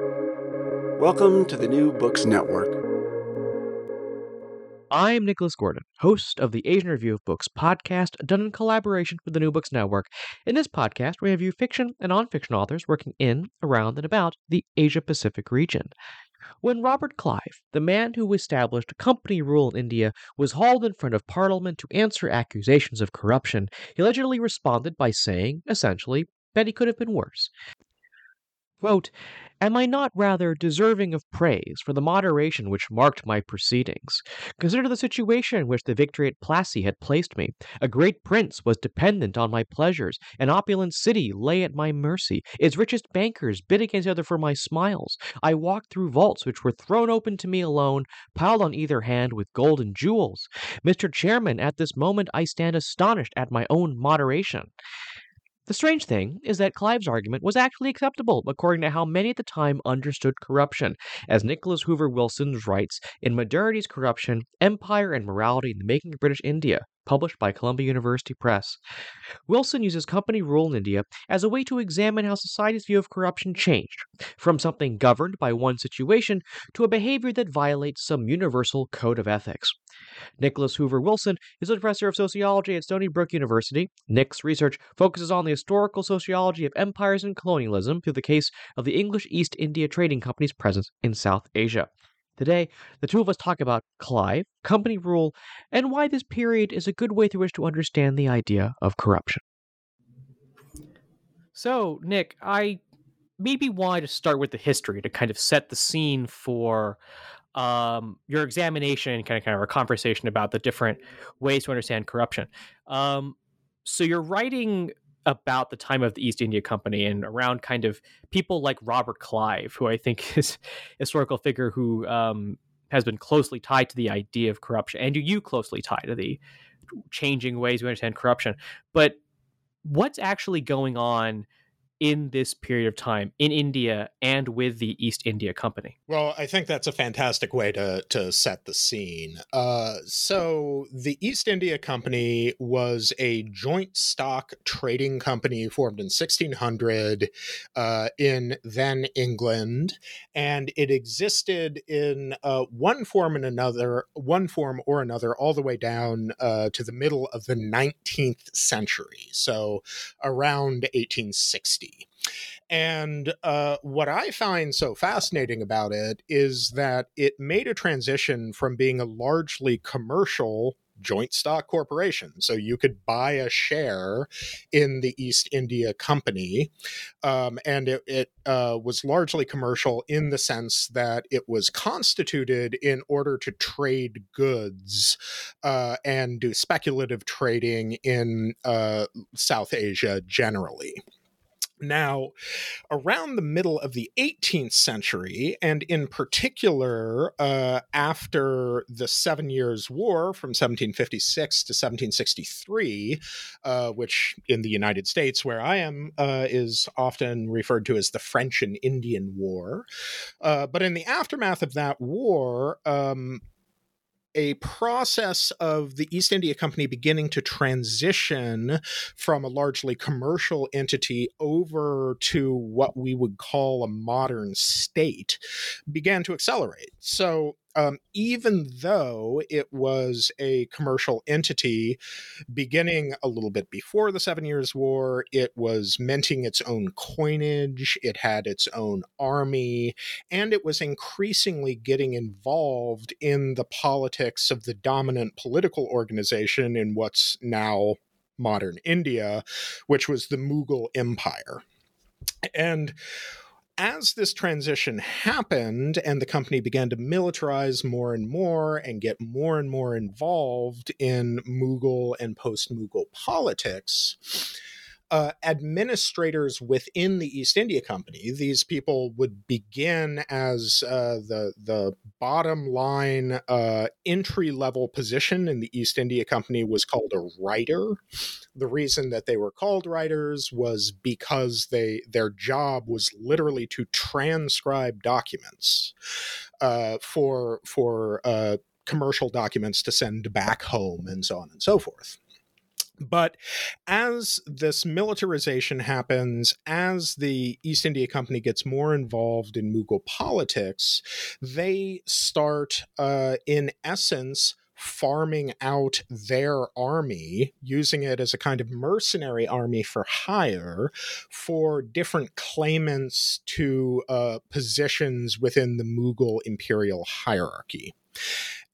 Welcome to the New Books Network. I'm Nicholas Gordon, host of the Asian Review of Books podcast, done in collaboration with the New Books Network. In this podcast, we review fiction and nonfiction authors working in, around, and about the Asia Pacific region. When Robert Clive, the man who established a company rule in India, was hauled in front of Parliament to answer accusations of corruption, he allegedly responded by saying, essentially, that he could have been worse. Quote, Am I not rather deserving of praise for the moderation which marked my proceedings? Consider the situation in which the victory at Plassey had placed me. A great prince was dependent on my pleasures, an opulent city lay at my mercy, its richest bankers bid against each other for my smiles. I walked through vaults which were thrown open to me alone, piled on either hand with gold and jewels. Mr. Chairman, at this moment I stand astonished at my own moderation. The strange thing is that Clive's argument was actually acceptable according to how many at the time understood corruption. As Nicholas Hoover Wilson writes in Modernity's Corruption, Empire and Morality in the Making of British India, published by Columbia University Press. Wilson uses company rule in India as a way to examine how society's view of corruption changed, from something governed by one situation to a behavior that violates some universal code of ethics. Nicholas Hoover Wilson is a professor of sociology at Stony Brook University. Nick's research focuses on the historical sociology of empires and colonialism through the case of the English East India Trading Company's presence in South Asia. Today, the two of us talk about Clive, company rule, and why this period is a good way through which to understand the idea of corruption. So, Nick, I maybe wanted to start with the history to kind of set the scene for um, your examination and kind of kind of our conversation about the different ways to understand corruption. Um, so you're writing about the time of the East India Company and around kind of people like Robert Clive, who I think is a historical figure who um, has been closely tied to the idea of corruption, and you closely tied to the changing ways we understand corruption. But what's actually going on in this period of time in India and with the East India Company? Well, I think that's a fantastic way to to set the scene. Uh, so, the East India Company was a joint stock trading company formed in 1600 uh, in then England, and it existed in uh, one form and another, one form or another, all the way down uh, to the middle of the 19th century. So, around 1860. And uh, what I find so fascinating about it is that it made a transition from being a largely commercial joint stock corporation. So you could buy a share in the East India Company. Um, and it, it uh, was largely commercial in the sense that it was constituted in order to trade goods uh, and do speculative trading in uh, South Asia generally. Now, around the middle of the 18th century, and in particular uh, after the Seven Years' War from 1756 to 1763, uh, which in the United States, where I am, uh, is often referred to as the French and Indian War. Uh, but in the aftermath of that war, um, a process of the East India Company beginning to transition from a largely commercial entity over to what we would call a modern state began to accelerate. So um, even though it was a commercial entity beginning a little bit before the Seven Years' War, it was minting its own coinage, it had its own army, and it was increasingly getting involved in the politics of the dominant political organization in what's now modern India, which was the Mughal Empire. And as this transition happened and the company began to militarize more and more and get more and more involved in Mughal and post Mughal politics, uh, administrators within the East India Company. These people would begin as uh, the the bottom line uh, entry level position in the East India Company was called a writer. The reason that they were called writers was because they their job was literally to transcribe documents uh, for for uh, commercial documents to send back home and so on and so forth. But as this militarization happens, as the East India Company gets more involved in Mughal politics, they start, uh, in essence, farming out their army, using it as a kind of mercenary army for hire for different claimants to uh, positions within the Mughal imperial hierarchy.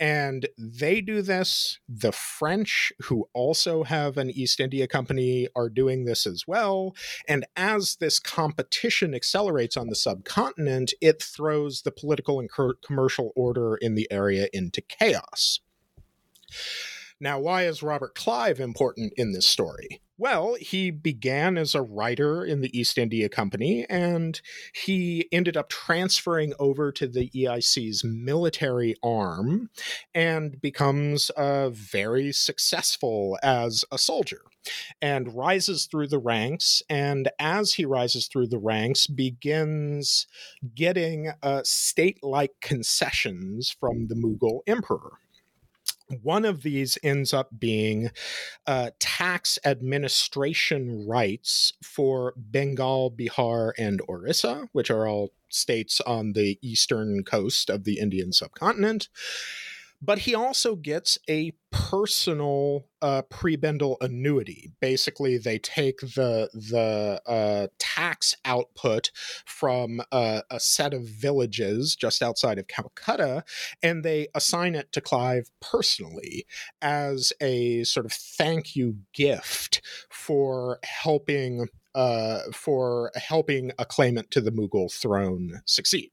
And they do this. The French, who also have an East India Company, are doing this as well. And as this competition accelerates on the subcontinent, it throws the political and commercial order in the area into chaos. Now, why is Robert Clive important in this story? Well, he began as a writer in the East India Company and he ended up transferring over to the EIC's military arm and becomes uh, very successful as a soldier and rises through the ranks. And as he rises through the ranks, begins getting uh, state like concessions from the Mughal emperor. One of these ends up being uh, tax administration rights for Bengal, Bihar, and Orissa, which are all states on the eastern coast of the Indian subcontinent but he also gets a personal uh, prebendal annuity. Basically, they take the the uh, tax output from uh, a set of villages just outside of Calcutta, and they assign it to Clive personally as a sort of thank you gift for helping uh, for helping a claimant to the Mughal throne succeed.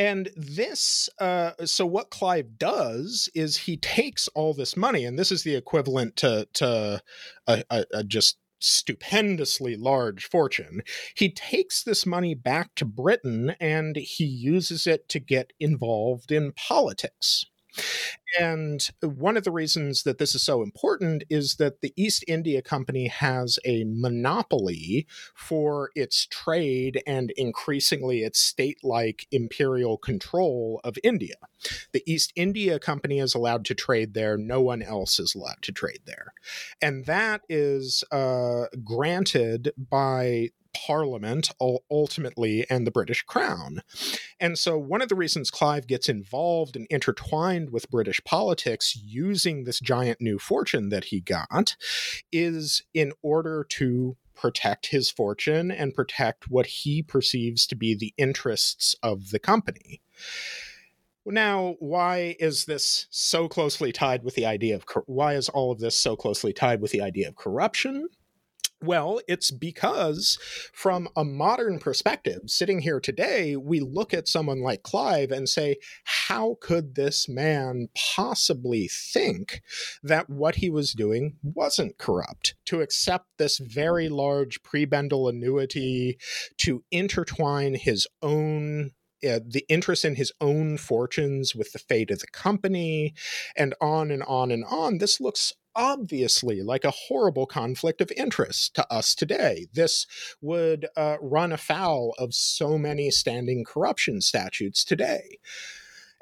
And this, uh, so what Clive does is he takes all this money, and this is the equivalent to to a, a, a just stupendously large fortune. He takes this money back to Britain and he uses it to get involved in politics. And one of the reasons that this is so important is that the East India Company has a monopoly for its trade and increasingly its state like imperial control of India. The East India Company is allowed to trade there, no one else is allowed to trade there. And that is uh, granted by Parliament ultimately and the British Crown. And so, one of the reasons Clive gets involved and intertwined with British politics using this giant new fortune that he got is in order to protect his fortune and protect what he perceives to be the interests of the company. Now, why is this so closely tied with the idea of why is all of this so closely tied with the idea of corruption? Well, it's because from a modern perspective, sitting here today, we look at someone like Clive and say, how could this man possibly think that what he was doing wasn't corrupt? To accept this very large prebendal annuity, to intertwine his own uh, the interest in his own fortunes with the fate of the company, and on and on and on. This looks obviously like a horrible conflict of interest to us today. This would uh, run afoul of so many standing corruption statutes today.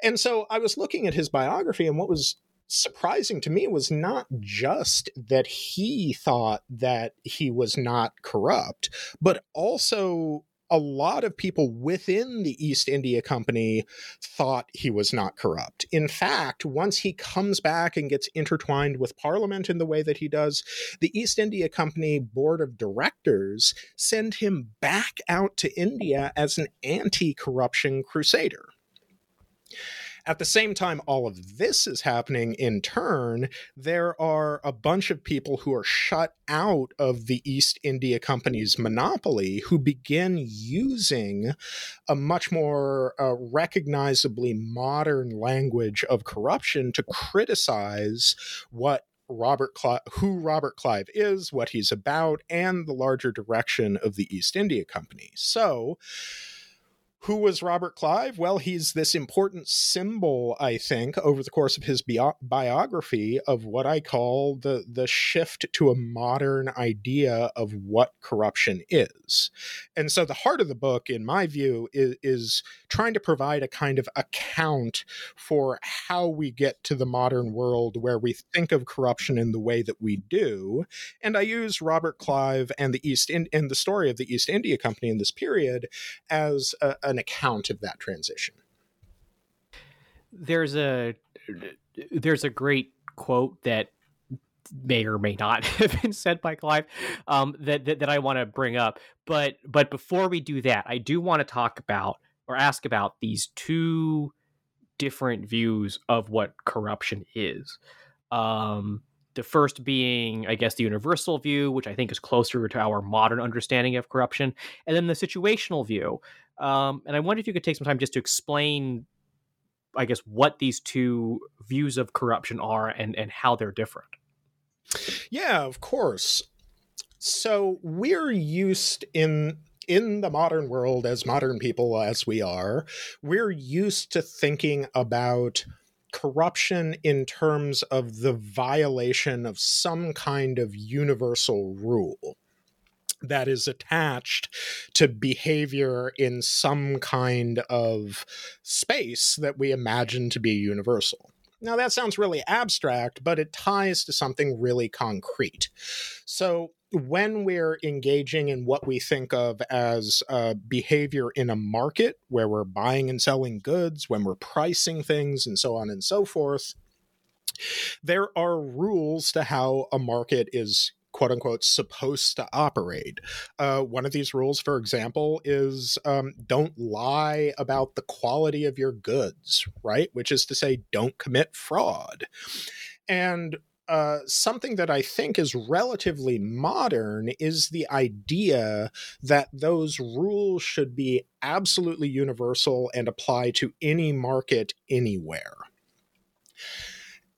And so I was looking at his biography, and what was surprising to me was not just that he thought that he was not corrupt, but also a lot of people within the East India Company thought he was not corrupt. In fact, once he comes back and gets intertwined with Parliament in the way that he does, the East India Company board of directors send him back out to India as an anti corruption crusader. At the same time, all of this is happening in turn, there are a bunch of people who are shut out of the East India Company's monopoly who begin using a much more uh, recognizably modern language of corruption to criticize what Robert who Robert Clive is, what he's about, and the larger direction of the East India Company. So, who was Robert Clive? Well, he's this important symbol, I think, over the course of his bio- biography of what I call the the shift to a modern idea of what corruption is. And so the heart of the book, in my view, is, is trying to provide a kind of account for how we get to the modern world where we think of corruption in the way that we do. And I use Robert Clive and the East in, and the story of the East India Company in this period as a, an account of that transition. There's a there's a great quote that may or may not have been said by Clive um, that, that, that I want to bring up. But but before we do that, I do want to talk about or ask about these two different views of what corruption is. Um, the first being, I guess, the universal view, which I think is closer to our modern understanding of corruption, and then the situational view, um, and I wonder if you could take some time just to explain, I guess, what these two views of corruption are and, and how they're different. Yeah, of course. So we're used in in the modern world as modern people as we are, we're used to thinking about corruption in terms of the violation of some kind of universal rule that is attached to behavior in some kind of space that we imagine to be universal. Now, that sounds really abstract, but it ties to something really concrete. So, when we're engaging in what we think of as uh, behavior in a market where we're buying and selling goods, when we're pricing things, and so on and so forth, there are rules to how a market is quote unquote supposed to operate. Uh, one of these rules, for example, is um, don't lie about the quality of your goods, right? Which is to say, don't commit fraud. And uh, something that I think is relatively modern is the idea that those rules should be absolutely universal and apply to any market anywhere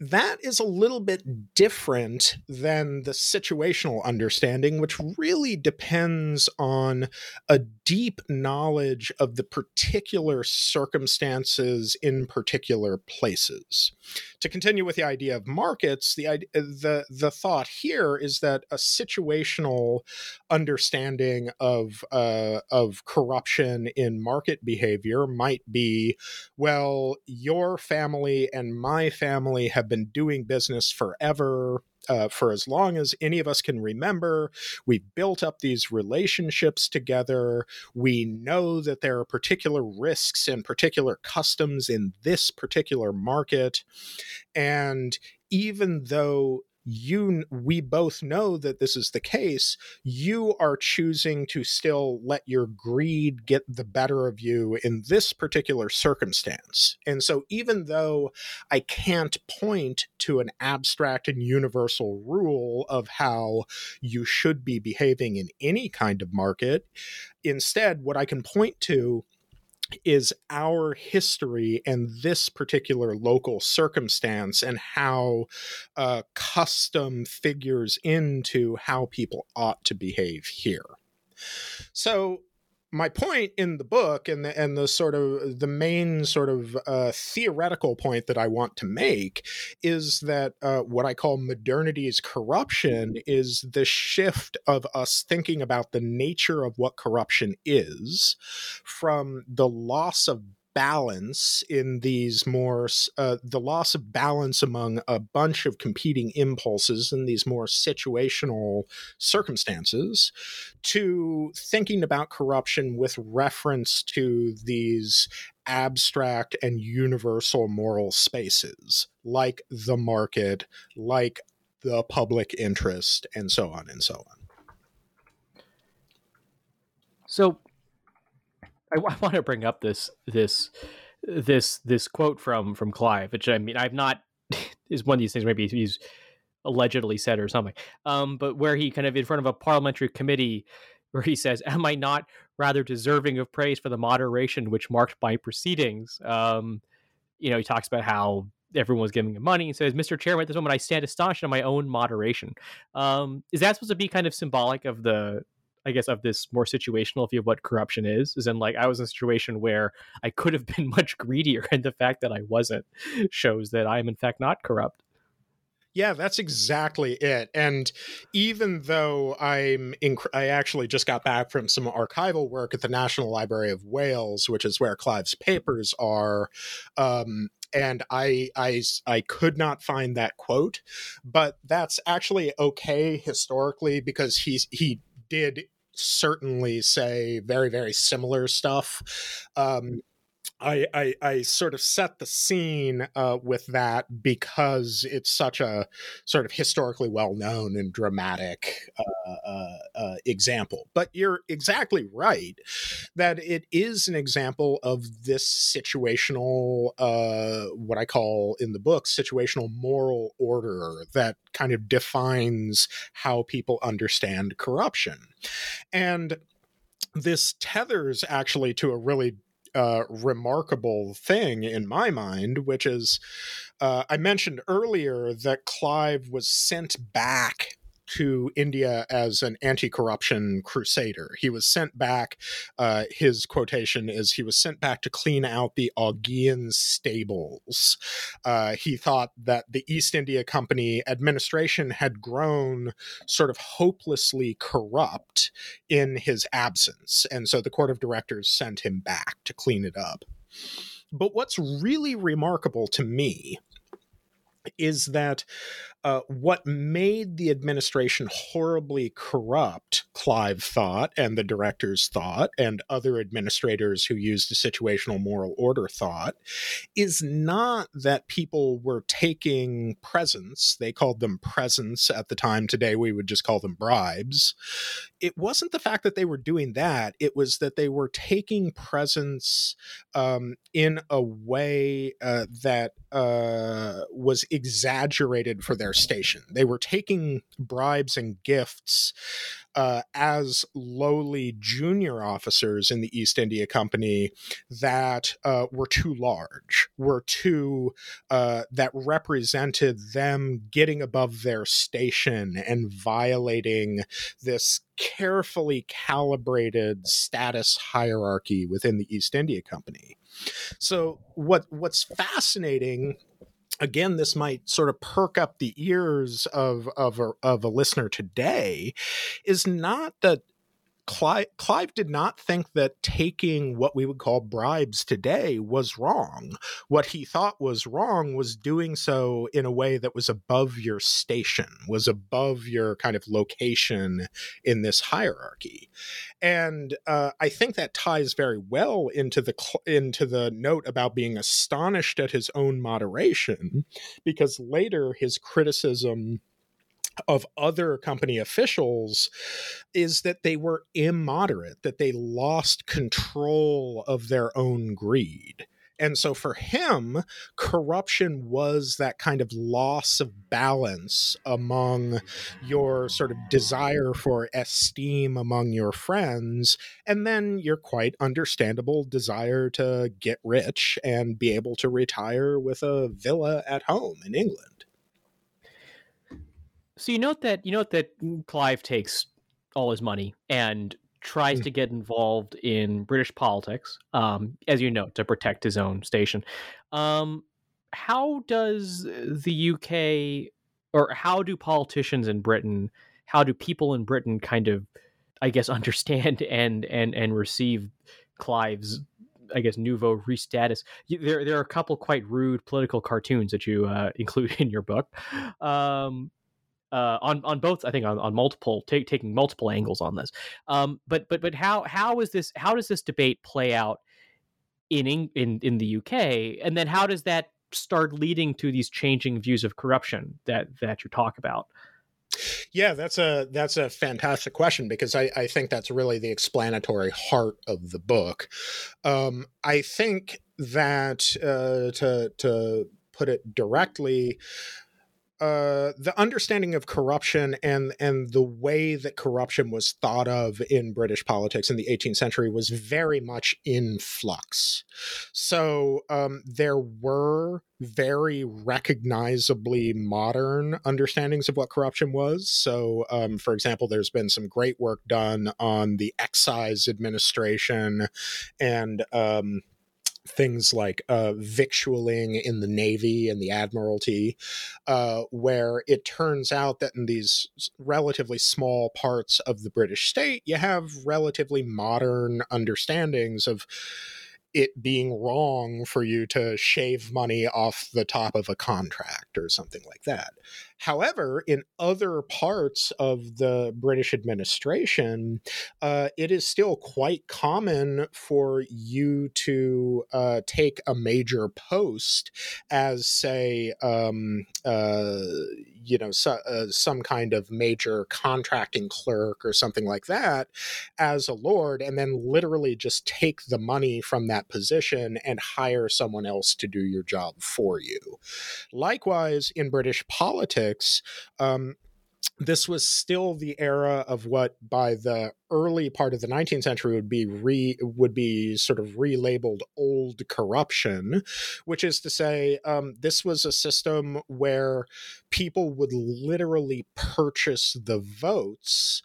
that is a little bit different than the situational understanding, which really depends on a deep knowledge of the particular circumstances in particular places. To continue with the idea of markets, the the the thought here is that a situational understanding of uh, of corruption in market behavior might be, well, your family and my family have been doing business forever. Uh, for as long as any of us can remember. We've built up these relationships together. We know that there are particular risks and particular customs in this particular market. And even though you we both know that this is the case. You are choosing to still let your greed get the better of you in this particular circumstance. And so even though i can't point to an abstract and universal rule of how you should be behaving in any kind of market instead what i can point to is our history and this particular local circumstance and how uh, custom figures into how people ought to behave here. So my point in the book and the, and the sort of the main sort of uh, theoretical point that I want to make is that uh, what I call modernity's corruption is the shift of us thinking about the nature of what corruption is from the loss of balance in these more uh, the loss of balance among a bunch of competing impulses in these more situational circumstances to thinking about corruption with reference to these abstract and universal moral spaces like the market like the public interest and so on and so on. So I, I want to bring up this this this this quote from from Clive, which I mean I've not is one of these things maybe he's allegedly said or something, um, but where he kind of in front of a parliamentary committee where he says, "Am I not rather deserving of praise for the moderation which marked my proceedings?" Um, you know, he talks about how everyone was giving him money and says, "Mr. Chairman, at this moment I stand astonished at my own moderation." Um, is that supposed to be kind of symbolic of the I guess, of this more situational view of what corruption is. Is in like I was in a situation where I could have been much greedier, and the fact that I wasn't shows that I am in fact not corrupt. Yeah, that's exactly it. And even though I'm, inc- I actually just got back from some archival work at the National Library of Wales, which is where Clive's papers are. Um, and I, I I could not find that quote, but that's actually okay historically because he's he did certainly say very very similar stuff. Um, I, I, I sort of set the scene uh, with that because it's such a sort of historically well known and dramatic uh, uh, uh, example. But you're exactly right that it is an example of this situational, uh, what I call in the book, situational moral order that kind of defines how people understand corruption. And this tethers actually to a really uh, remarkable thing in my mind, which is uh, I mentioned earlier that Clive was sent back to India as an anti corruption crusader. He was sent back, uh, his quotation is, he was sent back to clean out the Augean stables. Uh, he thought that the East India Company administration had grown sort of hopelessly corrupt in his absence. And so the court of directors sent him back to clean it up. But what's really remarkable to me is that uh, what made the administration horribly corrupt, Clive thought, and the directors thought, and other administrators who used a situational moral order thought, is not that people were taking presents, they called them presents at the time. Today we would just call them bribes. It wasn't the fact that they were doing that, it was that they were taking presents um, in a way uh, that uh, was exaggerated for their their station. They were taking bribes and gifts uh, as lowly junior officers in the East India Company that uh, were too large, were too, uh, that represented them getting above their station and violating this carefully calibrated status hierarchy within the East India Company. So what what's fascinating again, this might sort of perk up the ears of of a, of a listener today, is not that Clive, Clive, did not think that taking what we would call bribes today was wrong. What he thought was wrong was doing so in a way that was above your station, was above your kind of location in this hierarchy. And uh, I think that ties very well into the into the note about being astonished at his own moderation, because later his criticism of other company officials is that they were immoderate, that they lost control of their own greed. And so for him, corruption was that kind of loss of balance among your sort of desire for esteem among your friends, and then your quite understandable desire to get rich and be able to retire with a villa at home in England. So you note that you note that Clive takes all his money and tries mm. to get involved in British politics, um, as you know, to protect his own station. Um, how does the UK, or how do politicians in Britain, how do people in Britain kind of, I guess, understand and and and receive Clive's I guess nouveau riche status. There, there are a couple quite rude political cartoons that you uh, include in your book. Um, uh, on on both I think on, on multiple taking multiple angles on this. Um, but but but how how is this how does this debate play out in in in the UK, and then how does that start leading to these changing views of corruption that that you talk about? Yeah, that's a that's a fantastic question because I, I think that's really the explanatory heart of the book. Um, I think that uh, to to put it directly, uh, the understanding of corruption and and the way that corruption was thought of in British politics in the 18th century was very much in flux. So um, there were very recognizably modern understandings of what corruption was. So, um, for example, there's been some great work done on the excise administration and um, things like uh, victualling in the Navy and the Admiralty, uh, where it turns out that in these relatively small parts of the British state, you have relatively modern understandings of it being wrong for you to shave money off the top of a contract or something like that. However, in other parts of the British administration, uh, it is still quite common for you to uh, take a major post as, say, um, uh, you know, so, uh, some kind of major contracting clerk or something like that as a lord, and then literally just take the money from that position and hire someone else to do your job for you. Likewise, in British politics, um, this was still the era of what by the early part of the 19th century would be re would be sort of relabeled old corruption which is to say um, this was a system where people would literally purchase the votes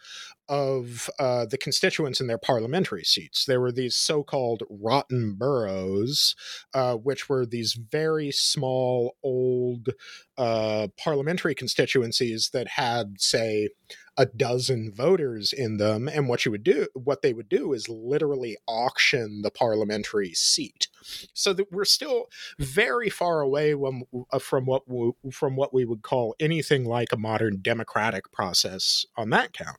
of uh, the constituents in their parliamentary seats. There were these so called rotten boroughs, uh, which were these very small, old uh, parliamentary constituencies that had, say, a dozen voters in them and what you would do what they would do is literally auction the parliamentary seat so that we're still very far away when, uh, from what from what we would call anything like a modern democratic process on that count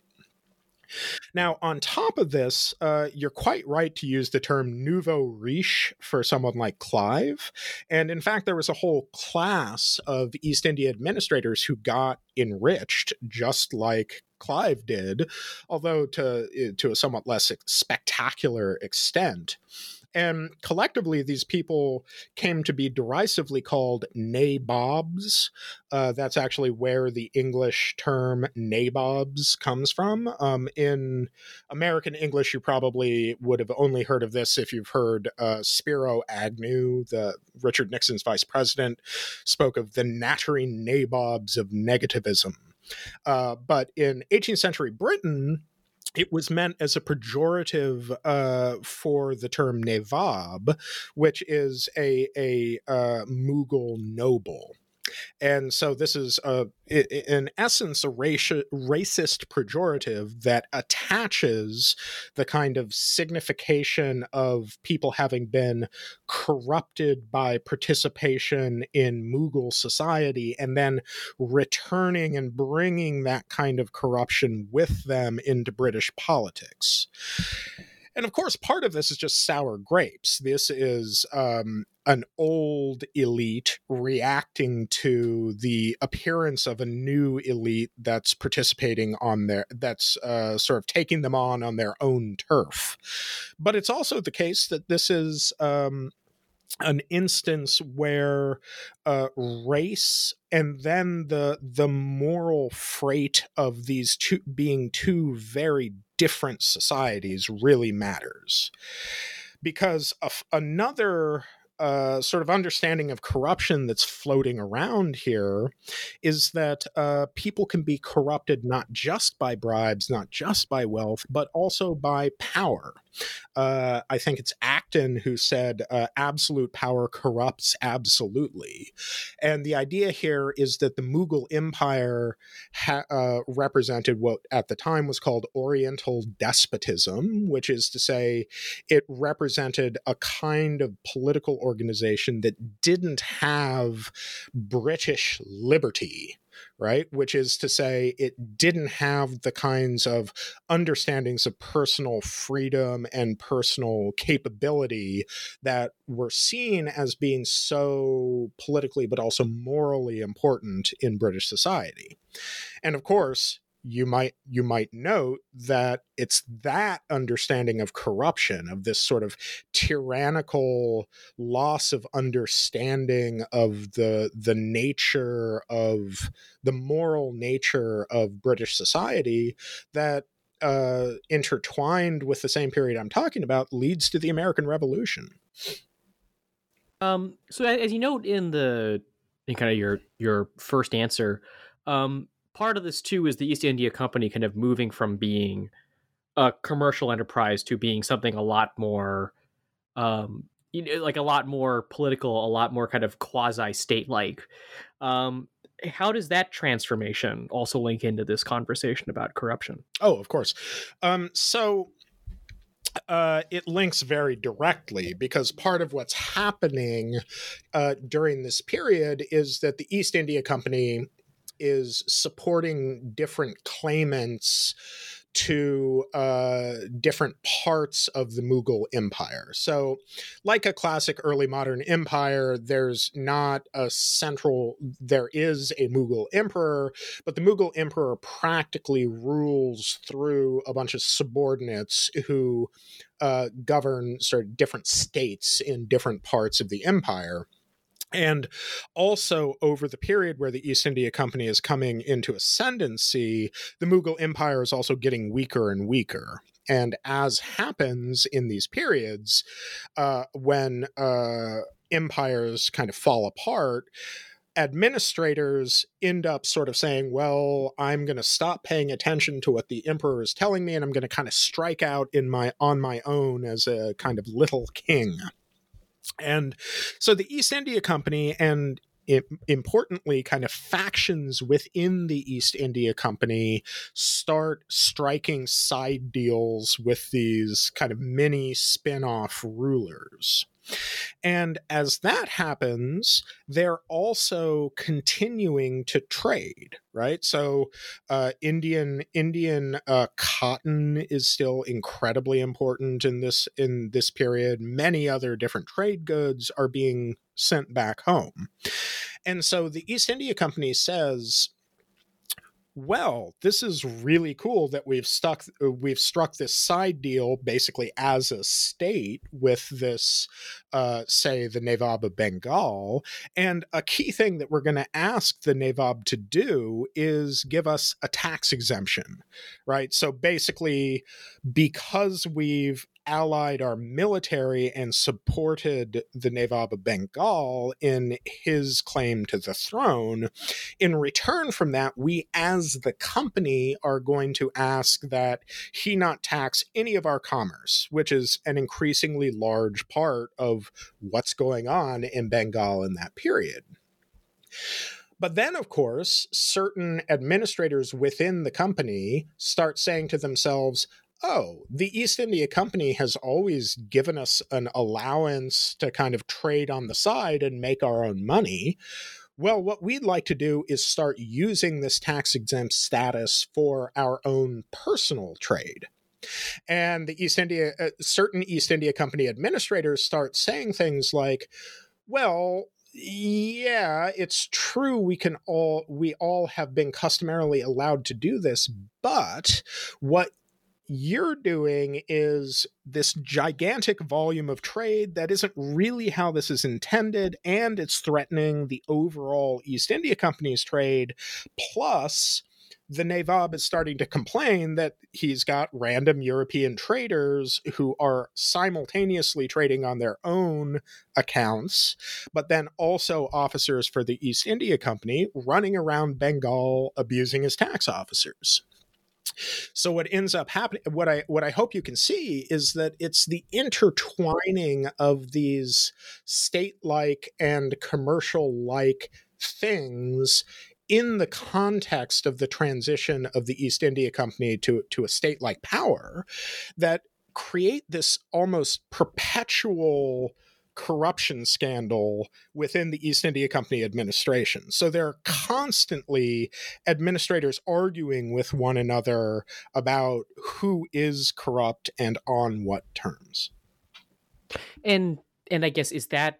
now, on top of this, uh, you're quite right to use the term nouveau riche for someone like Clive. And in fact, there was a whole class of East India administrators who got enriched, just like Clive did, although to, eh, to a somewhat less spectacular extent. And collectively, these people came to be derisively called nabobs. Uh, that's actually where the English term nabobs comes from. Um, in American English, you probably would have only heard of this if you've heard uh, Spiro Agnew, the Richard Nixon's vice president, spoke of the nattering nabobs of negativism. Uh, but in 18th century Britain, it was meant as a pejorative uh, for the term Nawab, which is a, a uh, Mughal noble. And so this is, a, in essence, a raci- racist pejorative that attaches the kind of signification of people having been corrupted by participation in Mughal society and then returning and bringing that kind of corruption with them into British politics. And of course, part of this is just sour grapes. This is um, an old elite reacting to the appearance of a new elite that's participating on their, that's uh, sort of taking them on on their own turf. But it's also the case that this is. Um, an instance where uh, race and then the the moral freight of these two being two very different societies really matters because another uh, sort of understanding of corruption that's floating around here is that uh, people can be corrupted not just by bribes, not just by wealth, but also by power. Uh, I think it's Acton who said, uh, absolute power corrupts absolutely. And the idea here is that the Mughal Empire ha- uh, represented what at the time was called Oriental despotism, which is to say, it represented a kind of political organization that didn't have British liberty right? Which is to say, it didn't have the kinds of understandings of personal freedom and personal capability that were seen as being so politically but also morally important in British society. And of course, you might you might note that it's that understanding of corruption of this sort of tyrannical loss of understanding of the the nature of the moral nature of british society that uh, intertwined with the same period i'm talking about leads to the american revolution. Um so as you note in the in kind of your your first answer um part of this too is the East India Company kind of moving from being a commercial enterprise to being something a lot more um you know like a lot more political a lot more kind of quasi state like um how does that transformation also link into this conversation about corruption? Oh of course. Um so uh, it links very directly because part of what's happening uh, during this period is that the East India Company is supporting different claimants to uh, different parts of the Mughal Empire. So, like a classic early modern empire, there's not a central, there is a Mughal emperor, but the Mughal emperor practically rules through a bunch of subordinates who uh, govern sort of different states in different parts of the empire. And also, over the period where the East India Company is coming into ascendancy, the Mughal Empire is also getting weaker and weaker. And as happens in these periods, uh, when uh, empires kind of fall apart, administrators end up sort of saying, well, I'm going to stop paying attention to what the emperor is telling me, and I'm going to kind of strike out in my on my own as a kind of little king. And so the East India Company and importantly, kind of factions within the East India Company start striking side deals with these kind of mini spin off rulers. And as that happens, they're also continuing to trade, right? So uh, Indian Indian uh, cotton is still incredibly important in this in this period. Many other different trade goods are being sent back home. And so the East India Company says well, this is really cool that we've stuck uh, we've struck this side deal basically as a state with this uh, say the Nawab of Bengal. And a key thing that we're going to ask the Nawab to do is give us a tax exemption, right? So basically, because we've allied our military and supported the Nawab of Bengal in his claim to the throne. In return from that, we as the company are going to ask that he not tax any of our commerce, which is an increasingly large part of what's going on in Bengal in that period. But then, of course, certain administrators within the company start saying to themselves, oh, the East India Company has always given us an allowance to kind of trade on the side and make our own money. Well, what we'd like to do is start using this tax exempt status for our own personal trade. And the East India, uh, certain East India Company administrators start saying things like, well, yeah, it's true we can all we all have been customarily allowed to do this, but what you're doing is this gigantic volume of trade that isn't really how this is intended, and it's threatening the overall East India Company's trade. Plus, the Nawab is starting to complain that he's got random European traders who are simultaneously trading on their own accounts, but then also officers for the East India Company running around Bengal abusing his tax officers. So what ends up happening, what I what I hope you can see is that it's the intertwining of these state-like and commercial-like things in the context of the transition of the East India Company to to a state-like power that create this almost perpetual corruption scandal within the East India Company administration. So there are mm-hmm. constantly administrators arguing with one another about who is corrupt and on what terms. And and I guess is that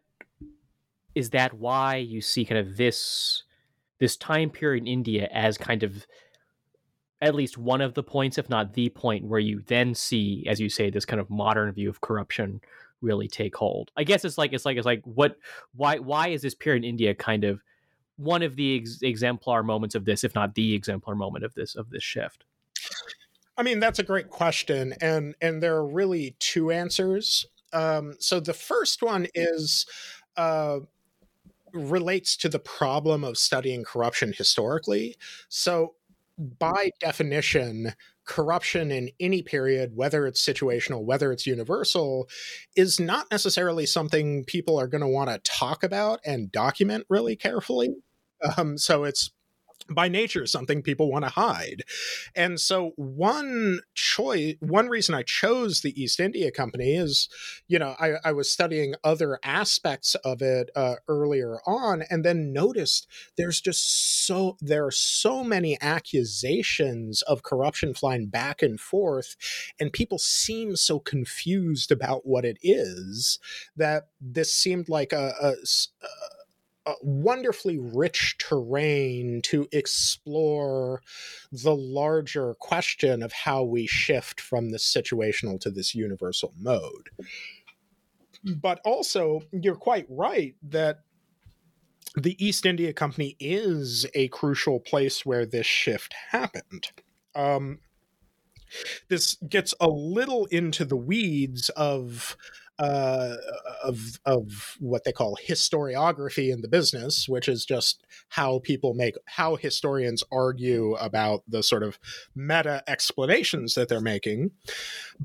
is that why you see kind of this this time period in India as kind of at least one of the points, if not the point, where you then see, as you say, this kind of modern view of corruption really take hold. I guess it's like it's like it's like what why why is this period in India kind of one of the ex- exemplar moments of this, if not the exemplar moment of this of this shift? I mean, that's a great question, and and there are really two answers. Um, so the first one is uh, relates to the problem of studying corruption historically. So by definition, corruption in any period, whether it's situational, whether it's universal, is not necessarily something people are going to want to talk about and document really carefully. Um, so it's by nature something people want to hide. And so one choice one reason I chose the East India Company is, you know, I, I was studying other aspects of it uh, earlier on and then noticed there's just so there are so many accusations of corruption flying back and forth and people seem so confused about what it is that this seemed like a, a, a wonderfully rich terrain to explore the larger question of how we shift from this situational to this universal mode. But also, you're quite right that the East India Company is a crucial place where this shift happened. Um, this gets a little into the weeds of uh, of of what they call historiography in the business, which is just how people make how historians argue about the sort of meta explanations that they're making.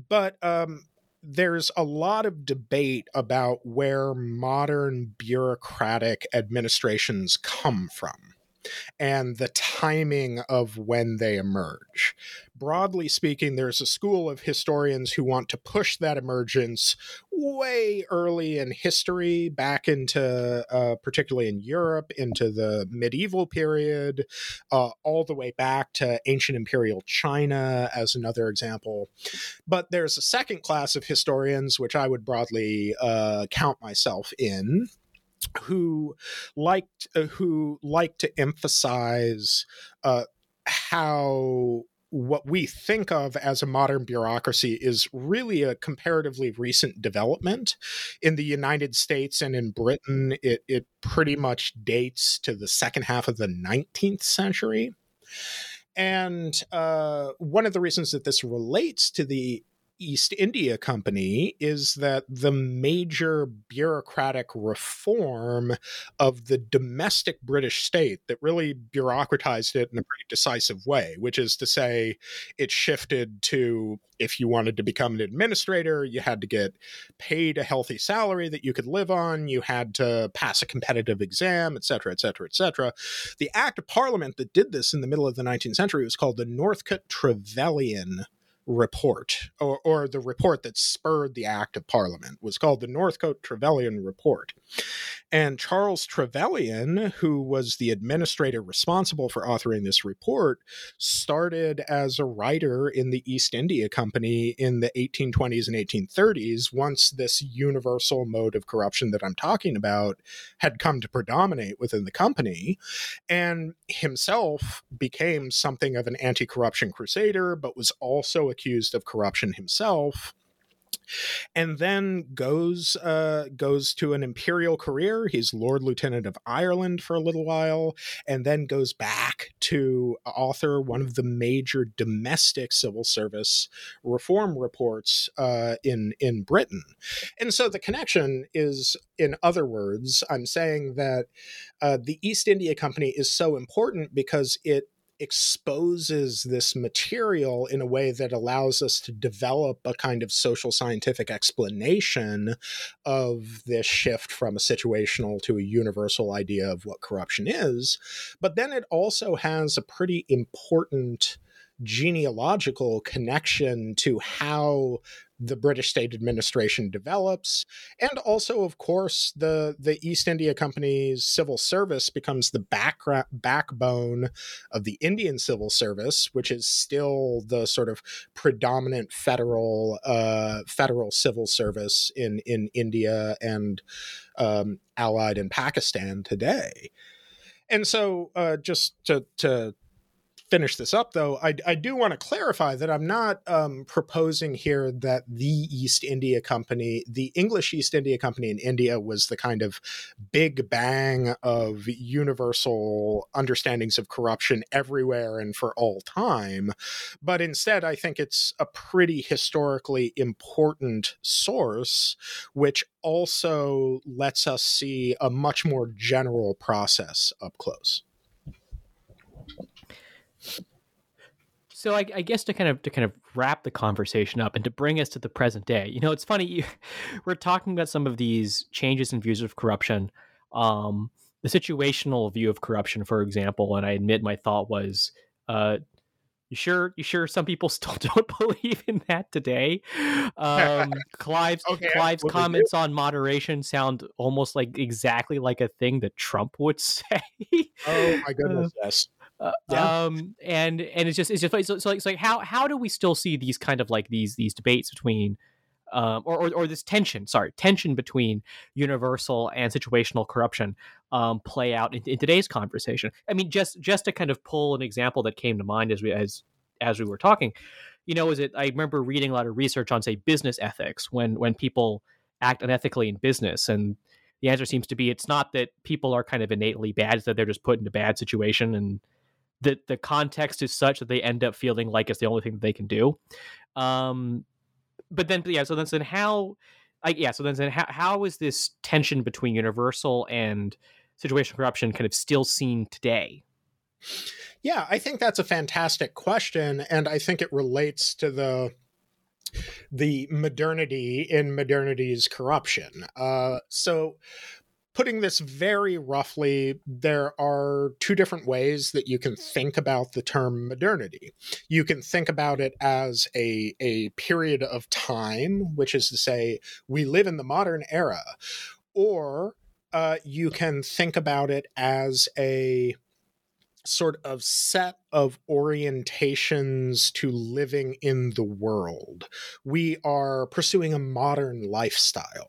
But um, there's a lot of debate about where modern bureaucratic administrations come from and the timing of when they emerge. Broadly speaking, there's a school of historians who want to push that emergence way early in history, back into, uh, particularly in Europe, into the medieval period, uh, all the way back to ancient imperial China, as another example. But there's a second class of historians, which I would broadly uh, count myself in, who liked uh, who like to emphasize uh, how what we think of as a modern bureaucracy is really a comparatively recent development. In the United States and in Britain, it, it pretty much dates to the second half of the 19th century. And uh, one of the reasons that this relates to the East India Company is that the major bureaucratic reform of the domestic British state that really bureaucratized it in a pretty decisive way, which is to say, it shifted to if you wanted to become an administrator, you had to get paid a healthy salary that you could live on, you had to pass a competitive exam, et cetera, et cetera, et cetera. The Act of Parliament that did this in the middle of the 19th century was called the Northcote Trevelyan report, or, or, the report that spurred the Act of Parliament, was called the Northcote Trevelyan Report. And Charles Trevelyan, who was the administrator responsible for authoring this report, started as a writer in the East India Company in the 1820s and 1830s, once this universal mode of corruption that I'm talking about had come to predominate within the company, and himself became something of an anti corruption crusader, but was also accused of corruption himself and then goes uh, goes to an imperial career. He's Lord Lieutenant of Ireland for a little while, and then goes back to author one of the major domestic civil service reform reports uh, in in Britain. And so the connection is, in other words, I'm saying that uh, the East India Company is so important because it exposes this material in a way that allows us to develop a kind of social scientific explanation of this shift from a situational to a universal idea of what corruption is. But then it also has a pretty important genealogical connection to how the British state administration develops, and also, of course, the the East India Company's civil service becomes the background backbone of the Indian civil service, which is still the sort of predominant federal uh, federal civil service in in India and um, allied in Pakistan today. And so, uh, just to to finish this up, though, I, I do want to clarify that I'm not um, proposing here that the East India Company, the English East India Company in India, was the kind of big bang of universal understandings of corruption everywhere and for all time. But instead, I think it's a pretty historically important source, which also lets us see a much more general process up close. So I, I, guess to kind of to kind of wrap the conversation up and to bring us to the present day, you know, it's funny you, we're talking about some of these changes in views of corruption, um, the situational view of corruption, for example. And I admit my thought was, uh, you sure you sure some people still don't believe in that today? Um, Clive's okay, Clive's comments on moderation sound almost like exactly like a thing that Trump would say. oh my goodness, uh, yes. Yeah. Um, and and it's just it's just so, so like, so like how how do we still see these kind of like these these debates between um, or, or, or, this tension, sorry, tension between universal and situational corruption um, play out in, in, today's conversation. I mean, just just to kind of pull an example that came to mind as we as as we were talking, you know, is it? I remember reading a lot of research on say business ethics when when people act unethically in business, and the answer seems to be it's not that people are kind of innately bad; it's that they're just put in a bad situation and that the context is such that they end up feeling like it's the only thing that they can do. Um, but then, yeah, so then, then how, I, yeah, so then, then how, how is this tension between universal and situational corruption kind of still seen today? Yeah, I think that's a fantastic question, and I think it relates to the the modernity in modernity's corruption. Uh, so putting this very roughly, there are two different ways that you can think about the term modernity. You can think about it as a, a period of time, which is to say, we live in the modern era, or uh, you can think about it as a sort of set of orientations to living in the world. We are pursuing a modern lifestyle.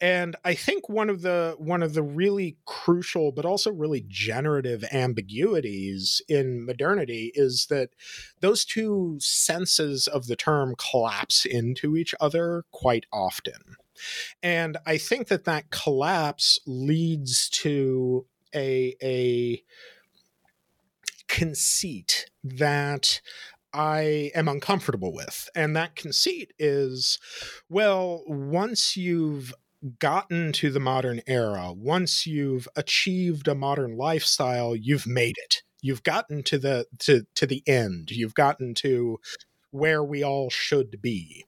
And I think one of the one of the really crucial but also really generative ambiguities in modernity is that those two senses of the term collapse into each other quite often. And I think that that collapse leads to a a conceit that I am uncomfortable with. And that conceit is well, once you've gotten to the modern era, once you've achieved a modern lifestyle, you've made it. You've gotten to the to to the end. You've gotten to where we all should be.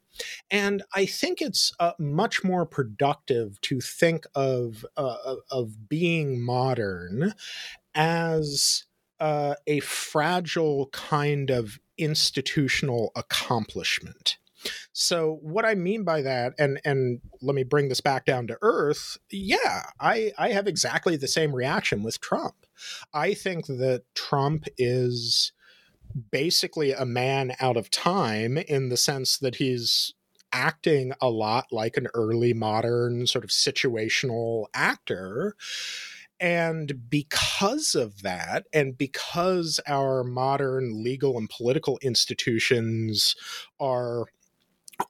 And I think it's uh, much more productive to think of uh, of being modern as uh, a fragile kind of institutional accomplishment. So what I mean by that, and and let me bring this back down to earth, yeah, I, I have exactly the same reaction with Trump. I think that Trump is basically a man out of time in the sense that he's acting a lot like an early modern sort of situational actor and because of that, and because our modern legal and political institutions are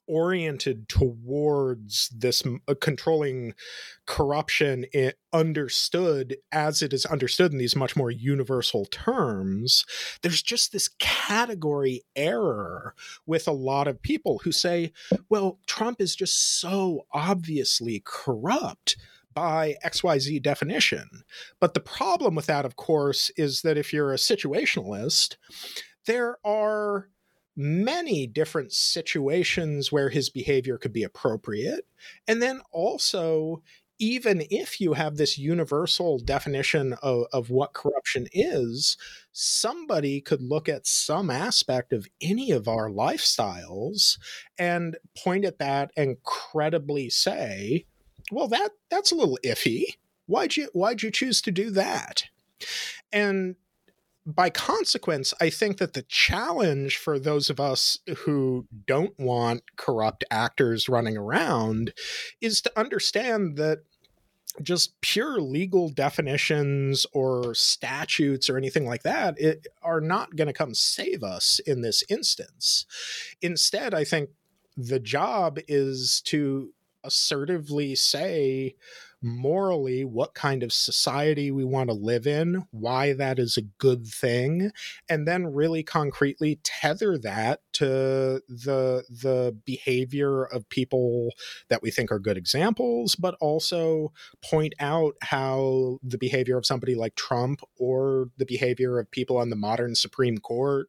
oriented towards this uh, controlling corruption understood as it is understood in these much more universal terms there's just this category error with a lot of people who say well trump is just so obviously corrupt by XYZ definition. But the problem with that, of course, is that if you're a situationalist, there are many different situations where his behavior could be appropriate. And then also, even if you have this universal definition of, of what corruption is, somebody could look at some aspect of any of our lifestyles and point at that and credibly say, well that that's a little iffy why'd you why'd you choose to do that and by consequence i think that the challenge for those of us who don't want corrupt actors running around is to understand that just pure legal definitions or statutes or anything like that it, are not going to come save us in this instance. Instead, I think the job is to assertively say morally what kind of society we want to live in, why that is a good thing, and then really concretely tether that to the the behavior of people that we think are good examples, but also point out how the behavior of somebody like Trump or the behavior of people on the modern Supreme Court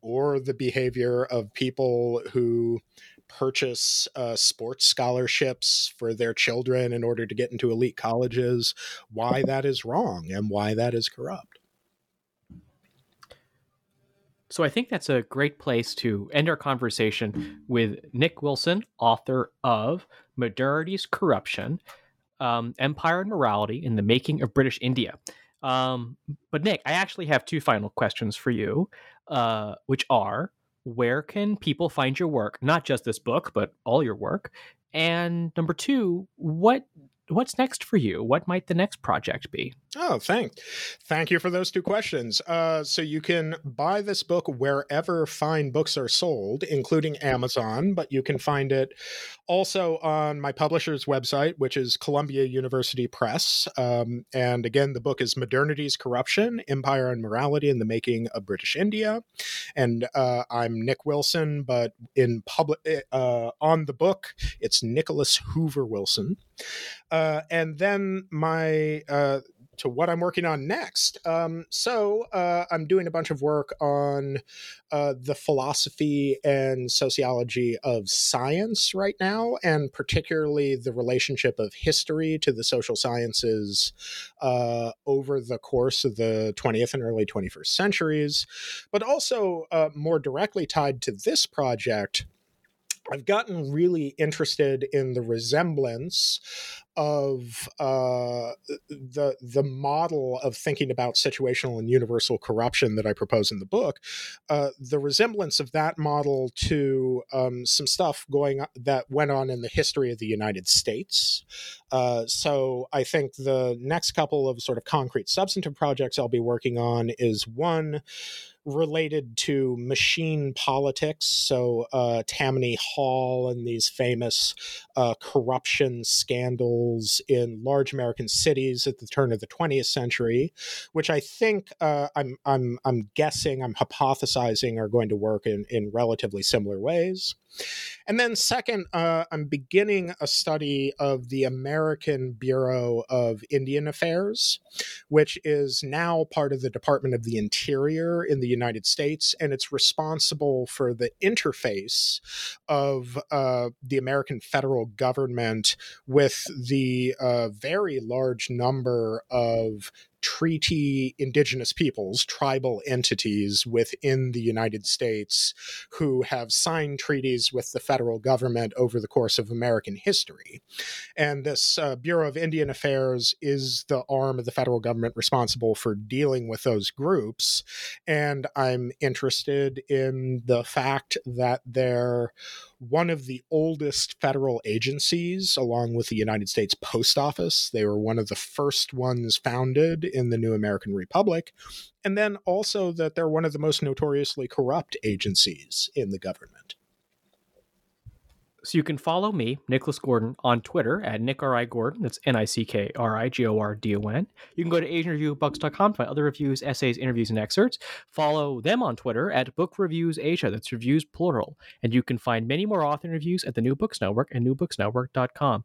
or the behavior of people who purchase uh, sports scholarships for their children in order to get into elite colleges, why that is wrong and why that is corrupt. So I think that's a great place to end our conversation with Nick Wilson, author of Modernity's Corruption, um, Empire and Morality in the Making of British India. Um, but Nick, I actually have two final questions for you, uh, which are where can people find your work? Not just this book, but all your work. And number two, what what's next for you? What might the next project be? Oh, thank, thank you for those two questions. Uh, so you can buy this book wherever fine books are sold, including Amazon, but you can find it also on my publisher's website, which is Columbia University Press. Um, and again, the book is Modernity's Corruption: Empire and Morality in the Making of British India. And uh, I'm Nick Wilson, but in public eh, uh, on the book, it's Nicholas Hoover Wilson. Uh, and then my uh, to what I'm working on next. Um, so uh, I'm doing a bunch of work on uh, the philosophy and sociology of science right now, and particularly the relationship of history to the social sciences uh, over the course of the 20th and early 21st centuries, but also uh, more directly tied to this project. I've gotten really interested in the resemblance of uh, the the model of thinking about situational and universal corruption that I propose in the book, uh, the resemblance of that model to um, some stuff going that went on in the history of the United States. Uh, so I think the next couple of sort of concrete substantive projects I'll be working on is one related to machine politics. So uh, Tammany Hall and these famous uh, corruption scandals in large American cities at the turn of the 20th century, which I think uh, I'm I'm I'm guessing I'm hypothesizing are going to work in in relatively similar ways. And then, second, uh, I'm beginning a study of the American Bureau of Indian Affairs, which is now part of the Department of the Interior in the United States, and it's responsible for the interface of uh, the American federal government with the uh, very large number of treaty indigenous peoples, tribal entities within the United States who have signed treaties with the federal government over the course of American history. And this uh, Bureau of Indian Affairs is the arm of the federal government responsible for dealing with those groups. And I'm interested in the fact that they're one of the oldest federal agencies, along with the United States Post Office. They were one of the first ones founded in the new American Republic. And then also that they're one of the most notoriously corrupt agencies in the government. So you can follow me, Nicholas Gordon, on Twitter at Nick R. I. Gordon. That's N I C K R I G O R D O N. You can go to AsianReviewBooks.com to find other reviews, essays, interviews, and excerpts. Follow them on Twitter at Book Reviews Asia. That's reviews plural. And you can find many more author reviews at the New Books Network and newbooksnetwork.com.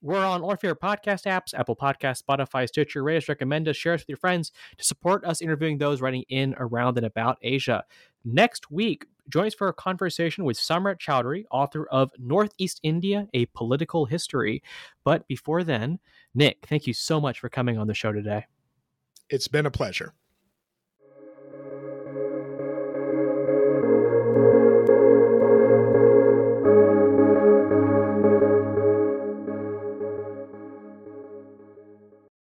We're on all of your podcast apps, Apple Podcast, Spotify, Stitcher. Rate us, recommend us, share us with your friends to support us interviewing those writing in, around, and about Asia. Next week, join us for a conversation with Samrat Choudhury, author of Northeast India, A Political History. But before then, Nick, thank you so much for coming on the show today. It's been a pleasure.